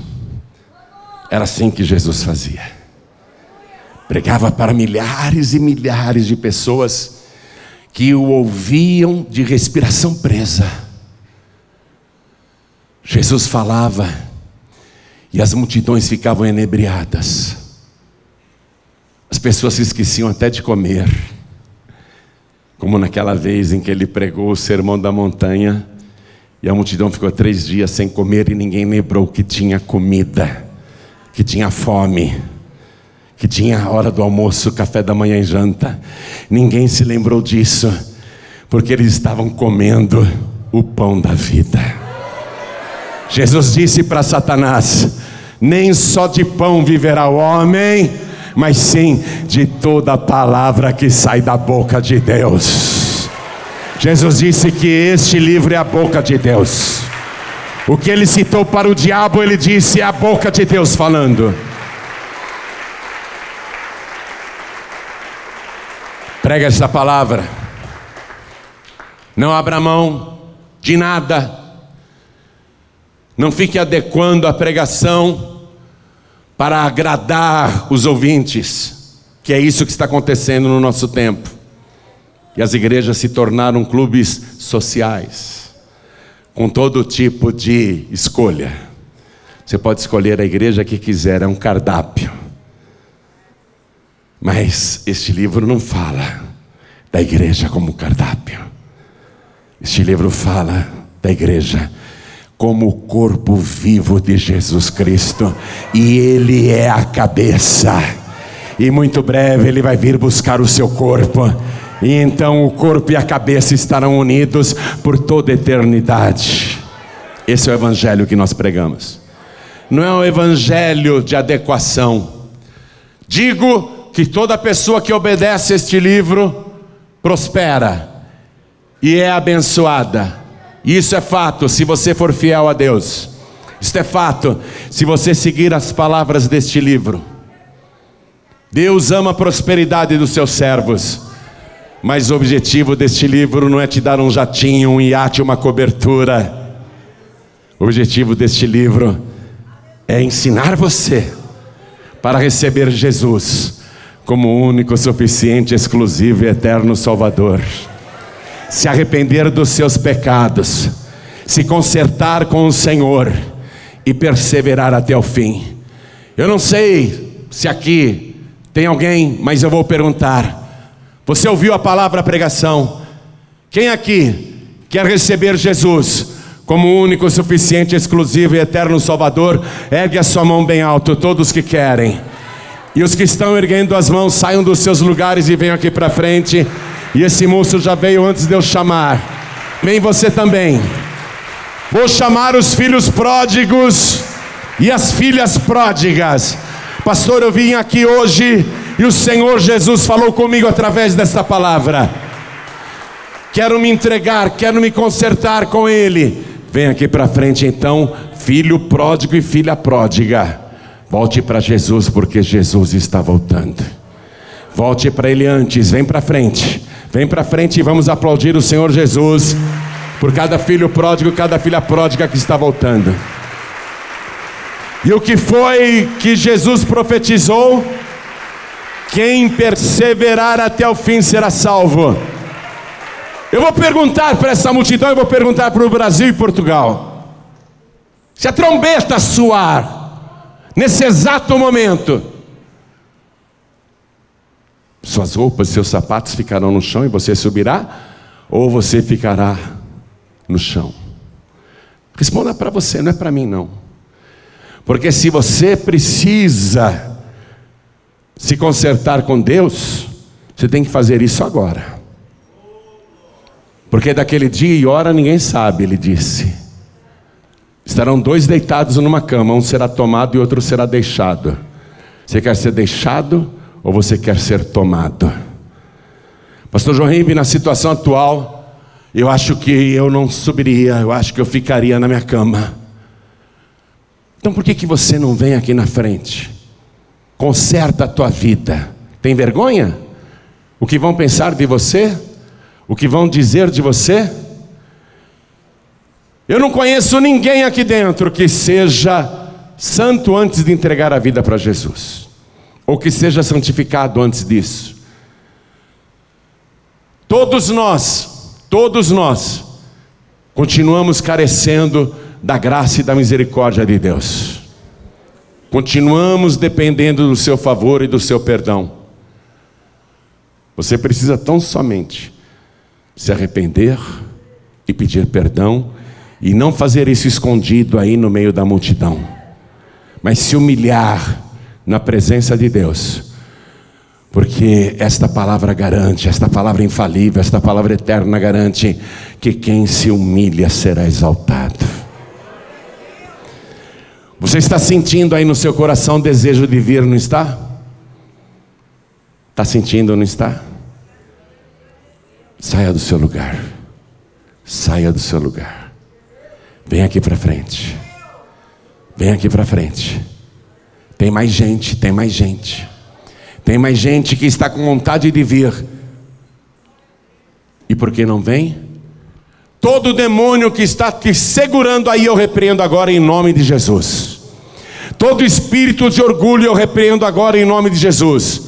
Era assim que Jesus fazia. Pregava para milhares e milhares de pessoas que o ouviam de respiração presa. Jesus falava e as multidões ficavam enebriadas. As pessoas se esqueciam até de comer. Como naquela vez em que ele pregou o sermão da montanha e a multidão ficou três dias sem comer e ninguém lembrou que tinha comida, que tinha fome, que tinha a hora do almoço, café da manhã e janta. Ninguém se lembrou disso, porque eles estavam comendo o pão da vida. Jesus disse para Satanás: Nem só de pão viverá o homem, mas sim de toda palavra que sai da boca de Deus. Jesus disse que este livro é a boca de Deus. O que ele citou para o diabo, ele disse é a boca de Deus falando. Prega essa palavra. Não abra mão de nada. Não fique adequando a pregação para agradar os ouvintes, que é isso que está acontecendo no nosso tempo. E as igrejas se tornaram clubes sociais, com todo tipo de escolha. Você pode escolher a igreja que quiser, é um cardápio. Mas este livro não fala da igreja como cardápio. Este livro fala da igreja como o corpo vivo de Jesus Cristo, e Ele é a cabeça, e muito breve Ele vai vir buscar o seu corpo, e então o corpo e a cabeça estarão unidos por toda eternidade. Esse é o Evangelho que nós pregamos, não é um Evangelho de adequação. Digo que toda pessoa que obedece este livro prospera e é abençoada isso é fato se você for fiel a Deus. Isso é fato se você seguir as palavras deste livro. Deus ama a prosperidade dos seus servos. Mas o objetivo deste livro não é te dar um jatinho, um iate, uma cobertura. O objetivo deste livro é ensinar você para receber Jesus como único, suficiente, exclusivo e eterno Salvador se arrepender dos seus pecados, se consertar com o Senhor e perseverar até o fim. Eu não sei se aqui tem alguém, mas eu vou perguntar. Você ouviu a palavra pregação? Quem aqui quer receber Jesus como único, suficiente, exclusivo e eterno Salvador? Ergue a sua mão bem alto, todos que querem. E os que estão erguendo as mãos, saiam dos seus lugares e venham aqui para frente. E esse moço já veio antes de eu chamar. Vem você também. Vou chamar os filhos pródigos e as filhas pródigas. Pastor, eu vim aqui hoje e o Senhor Jesus falou comigo através desta palavra. Quero me entregar, quero me consertar com Ele. Vem aqui para frente então, filho pródigo e filha pródiga. Volte para Jesus, porque Jesus está voltando. Volte para Ele antes, vem para frente. Vem para frente e vamos aplaudir o Senhor Jesus por cada filho pródigo, cada filha pródiga que está voltando. E o que foi que Jesus profetizou? Quem perseverar até o fim será salvo. Eu vou perguntar para essa multidão, eu vou perguntar para o Brasil e Portugal. Se a trombeta soar, nesse exato momento, suas roupas, seus sapatos ficarão no chão e você subirá, ou você ficará no chão? Responda para você, não é para mim não. Porque se você precisa se consertar com Deus, você tem que fazer isso agora. Porque daquele dia e hora ninguém sabe, ele disse. Estarão dois deitados numa cama, um será tomado e outro será deixado. Você quer ser deixado ou você quer ser tomado? Pastor João na situação atual, eu acho que eu não subiria, eu acho que eu ficaria na minha cama. Então por que, que você não vem aqui na frente? Conserta a tua vida. Tem vergonha? O que vão pensar de você? O que vão dizer de você? Eu não conheço ninguém aqui dentro que seja santo antes de entregar a vida para Jesus ou que seja santificado antes disso. Todos nós, todos nós, continuamos carecendo da graça e da misericórdia de Deus. Continuamos dependendo do seu favor e do seu perdão. Você precisa tão somente se arrepender e pedir perdão e não fazer isso escondido aí no meio da multidão, mas se humilhar na presença de Deus. Porque esta palavra garante, esta palavra infalível, esta palavra eterna garante que quem se humilha será exaltado. Você está sentindo aí no seu coração desejo de vir, não está? Está sentindo, não está? Saia do seu lugar. Saia do seu lugar. Vem aqui para frente. Vem aqui para frente. Tem mais gente, tem mais gente. Tem mais gente que está com vontade de vir. E por que não vem? Todo demônio que está te segurando aí, eu repreendo agora em nome de Jesus. Todo espírito de orgulho eu repreendo agora em nome de Jesus.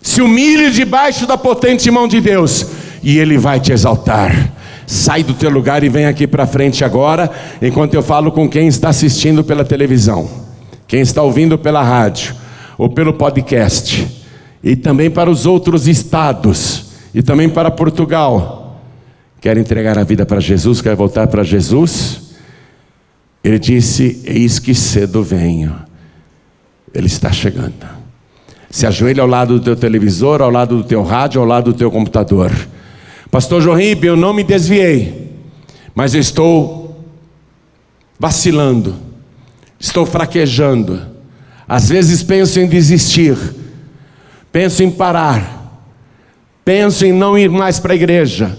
Se humilhe debaixo da potente mão de Deus, e Ele vai te exaltar. Sai do teu lugar e vem aqui para frente agora, enquanto eu falo com quem está assistindo pela televisão, quem está ouvindo pela rádio ou pelo podcast, e também para os outros estados, e também para Portugal. Quer entregar a vida para Jesus, quer voltar para Jesus? Ele disse: Eis que cedo venho. Ele está chegando. Se ajoelha ao lado do teu televisor, ao lado do teu rádio, ao lado do teu computador. Pastor João eu não me desviei, mas eu estou vacilando, estou fraquejando. Às vezes penso em desistir, penso em parar, penso em não ir mais para a igreja,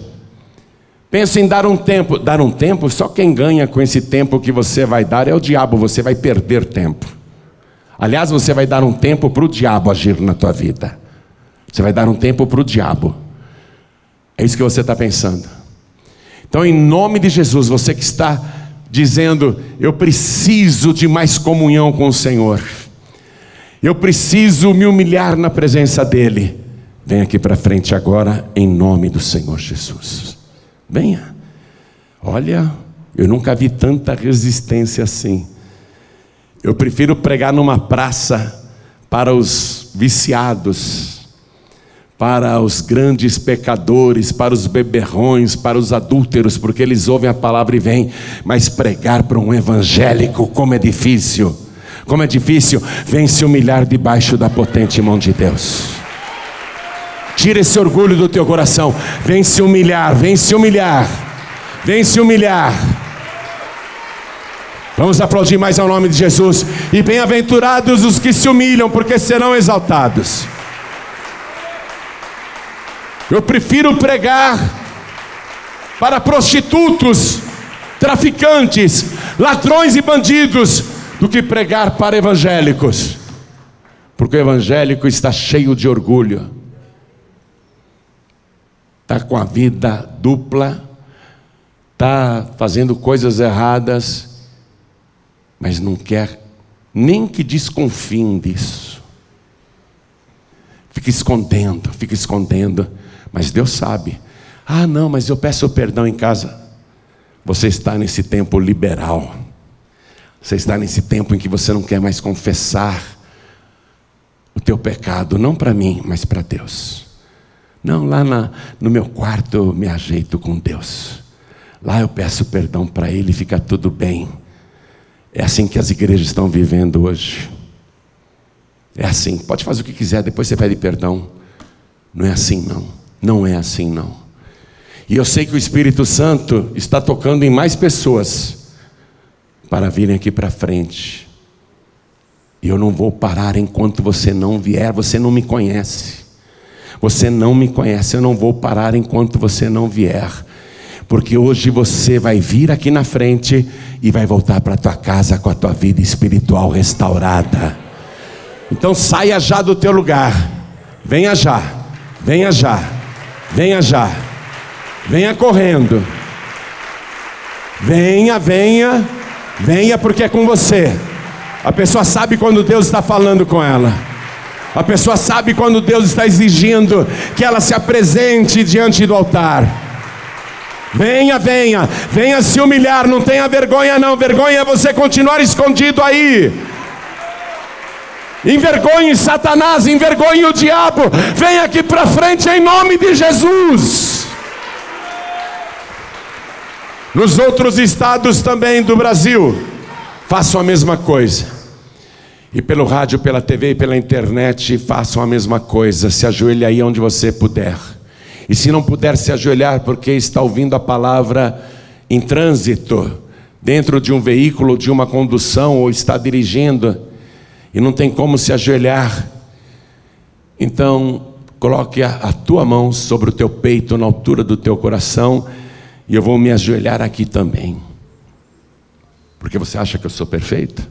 penso em dar um tempo. Dar um tempo, só quem ganha com esse tempo que você vai dar é o diabo, você vai perder tempo. Aliás, você vai dar um tempo para o diabo agir na tua vida. Você vai dar um tempo para o diabo. É isso que você está pensando. Então, em nome de Jesus, você que está dizendo, eu preciso de mais comunhão com o Senhor, eu preciso me humilhar na presença dEle, vem aqui para frente agora, em nome do Senhor Jesus. Venha. Olha, eu nunca vi tanta resistência assim. Eu prefiro pregar numa praça para os viciados, para os grandes pecadores, para os beberrões, para os adúlteros, porque eles ouvem a palavra e vêm, mas pregar para um evangélico, como é difícil, como é difícil, vem se humilhar debaixo da potente mão de Deus. Tira esse orgulho do teu coração, vem se humilhar, vem se humilhar, vem se humilhar. Vamos aplaudir mais ao nome de Jesus. E bem-aventurados os que se humilham, porque serão exaltados. Eu prefiro pregar para prostitutos, traficantes, ladrões e bandidos do que pregar para evangélicos. Porque o evangélico está cheio de orgulho, está com a vida dupla, está fazendo coisas erradas, mas não quer nem que desconfiem disso. Fica escondendo, fica escondendo. Mas Deus sabe. Ah, não, mas eu peço perdão em casa. Você está nesse tempo liberal. Você está nesse tempo em que você não quer mais confessar o teu pecado, não para mim, mas para Deus. Não, lá na, no meu quarto eu me ajeito com Deus. Lá eu peço perdão para Ele fica tudo bem. É assim que as igrejas estão vivendo hoje. É assim, pode fazer o que quiser, depois você pede perdão. Não é assim, não. Não é assim, não. E eu sei que o Espírito Santo está tocando em mais pessoas para virem aqui para frente. E eu não vou parar enquanto você não vier, você não me conhece. Você não me conhece, eu não vou parar enquanto você não vier. Porque hoje você vai vir aqui na frente e vai voltar para tua casa com a tua vida espiritual restaurada. Então saia já do teu lugar. Venha já. Venha já. Venha já. Venha correndo. Venha, venha. Venha porque é com você. A pessoa sabe quando Deus está falando com ela. A pessoa sabe quando Deus está exigindo que ela se apresente diante do altar. Venha, venha, venha se humilhar, não tenha vergonha, não. Vergonha é você continuar escondido aí. Envergonhe Satanás, envergonhe o diabo. Venha aqui para frente em nome de Jesus. Nos outros estados também do Brasil, façam a mesma coisa. E pelo rádio, pela TV e pela internet, façam a mesma coisa. Se ajoelhe aí onde você puder. E se não puder se ajoelhar porque está ouvindo a palavra em trânsito, dentro de um veículo, de uma condução, ou está dirigindo, e não tem como se ajoelhar, então coloque a, a tua mão sobre o teu peito, na altura do teu coração, e eu vou me ajoelhar aqui também. Porque você acha que eu sou perfeito?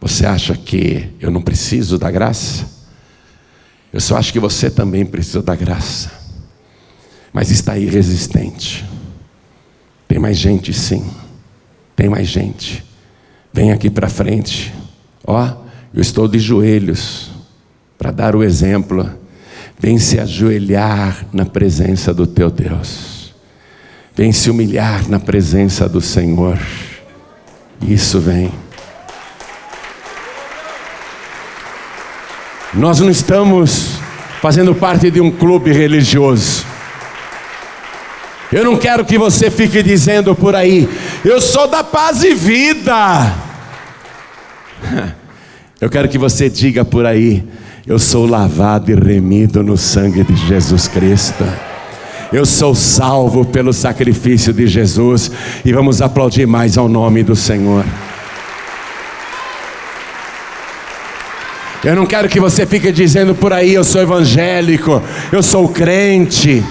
Você acha que eu não preciso da graça? Eu só acho que você também precisa da graça. Mas está aí resistente. Tem mais gente, sim. Tem mais gente. Vem aqui para frente. Ó, eu estou de joelhos para dar o exemplo. Vem se ajoelhar na presença do teu Deus. Vem se humilhar na presença do Senhor. Isso vem. Nós não estamos fazendo parte de um clube religioso. Eu não quero que você fique dizendo por aí, eu sou da paz e vida. Eu quero que você diga por aí, eu sou lavado e remido no sangue de Jesus Cristo. Eu sou salvo pelo sacrifício de Jesus. E vamos aplaudir mais ao nome do Senhor. Eu não quero que você fique dizendo por aí, eu sou evangélico, eu sou crente.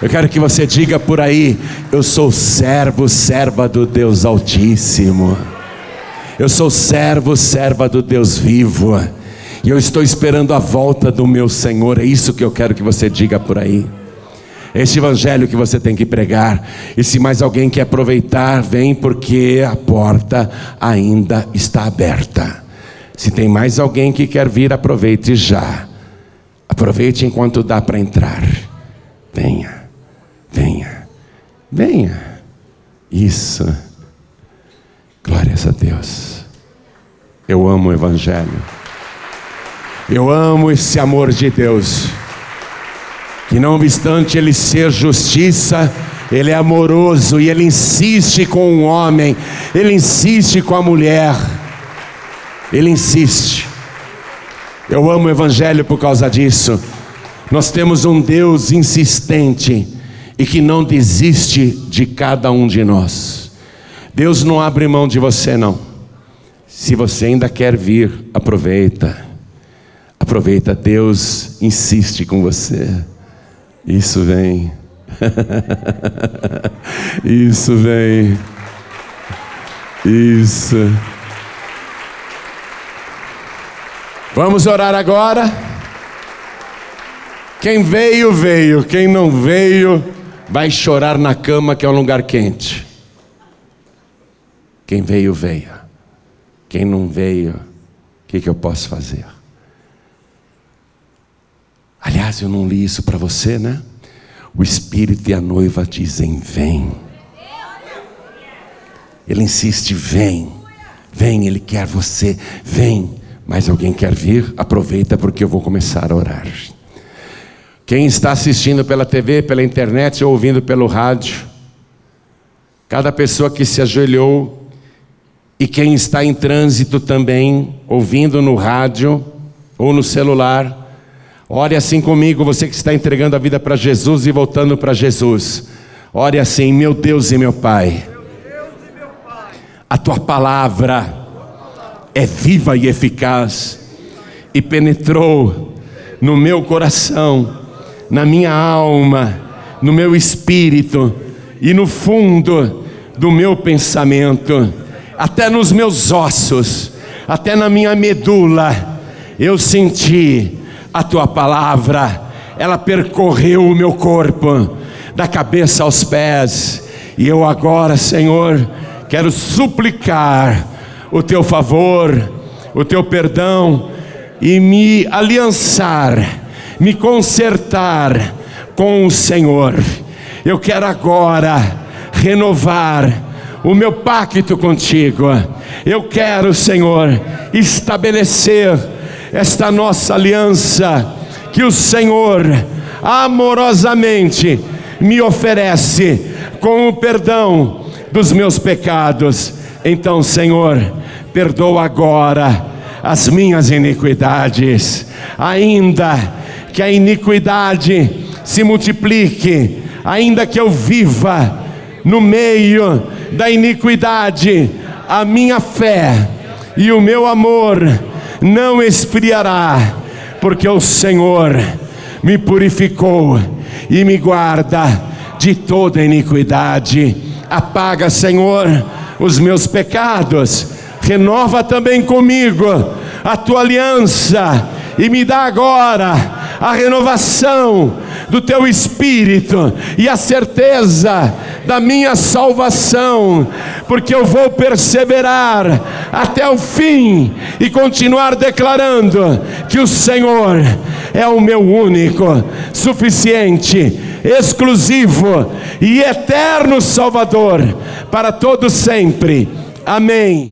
Eu quero que você diga por aí, eu sou servo, serva do Deus Altíssimo. Eu sou servo, serva do Deus vivo. E eu estou esperando a volta do meu Senhor. É isso que eu quero que você diga por aí. Este evangelho que você tem que pregar. E se mais alguém quer aproveitar, vem porque a porta ainda está aberta. Se tem mais alguém que quer vir, aproveite já. Aproveite enquanto dá para entrar. Venha, venha, venha. Isso. Glórias a Deus. Eu amo o Evangelho. Eu amo esse amor de Deus. Que não obstante ele ser justiça, ele é amoroso e ele insiste com o homem, ele insiste com a mulher. Ele insiste. Eu amo o Evangelho por causa disso. Nós temos um Deus insistente e que não desiste de cada um de nós. Deus não abre mão de você, não. Se você ainda quer vir, aproveita. Aproveita, Deus insiste com você. Isso vem. Isso vem. Isso. Vamos orar agora. Quem veio, veio. Quem não veio, vai chorar na cama, que é um lugar quente. Quem veio, veio. Quem não veio, o que, que eu posso fazer? Aliás, eu não li isso para você, né? O Espírito e a noiva dizem: Vem. Ele insiste: Vem. Vem, ele quer você. Vem. Mas alguém quer vir? Aproveita porque eu vou começar a orar. Quem está assistindo pela TV, pela internet ou ouvindo pelo rádio, cada pessoa que se ajoelhou e quem está em trânsito também, ouvindo no rádio ou no celular, ore assim comigo, você que está entregando a vida para Jesus e voltando para Jesus. Ore assim, meu Deus e meu Pai. A tua palavra é viva e eficaz e penetrou no meu coração, na minha alma, no meu espírito e no fundo do meu pensamento, até nos meus ossos, até na minha medula, eu senti a tua palavra, ela percorreu o meu corpo, da cabeça aos pés, e eu agora, Senhor, quero suplicar o teu favor, o teu perdão e me aliançar, me consertar com o Senhor. Eu quero agora renovar o meu pacto contigo. Eu quero, Senhor, estabelecer esta nossa aliança que o Senhor amorosamente me oferece com o perdão dos meus pecados. Então, Senhor, perdoa agora as minhas iniquidades, ainda que a iniquidade se multiplique, ainda que eu viva no meio da iniquidade, a minha fé e o meu amor não esfriará, porque o Senhor me purificou e me guarda de toda iniquidade. Apaga, Senhor, os meus pecados, renova também comigo a tua aliança e me dá agora a renovação do teu espírito e a certeza da minha salvação, porque eu vou perseverar até o fim e continuar declarando que o Senhor é o meu único, suficiente, exclusivo e eterno Salvador para todos sempre. Amém.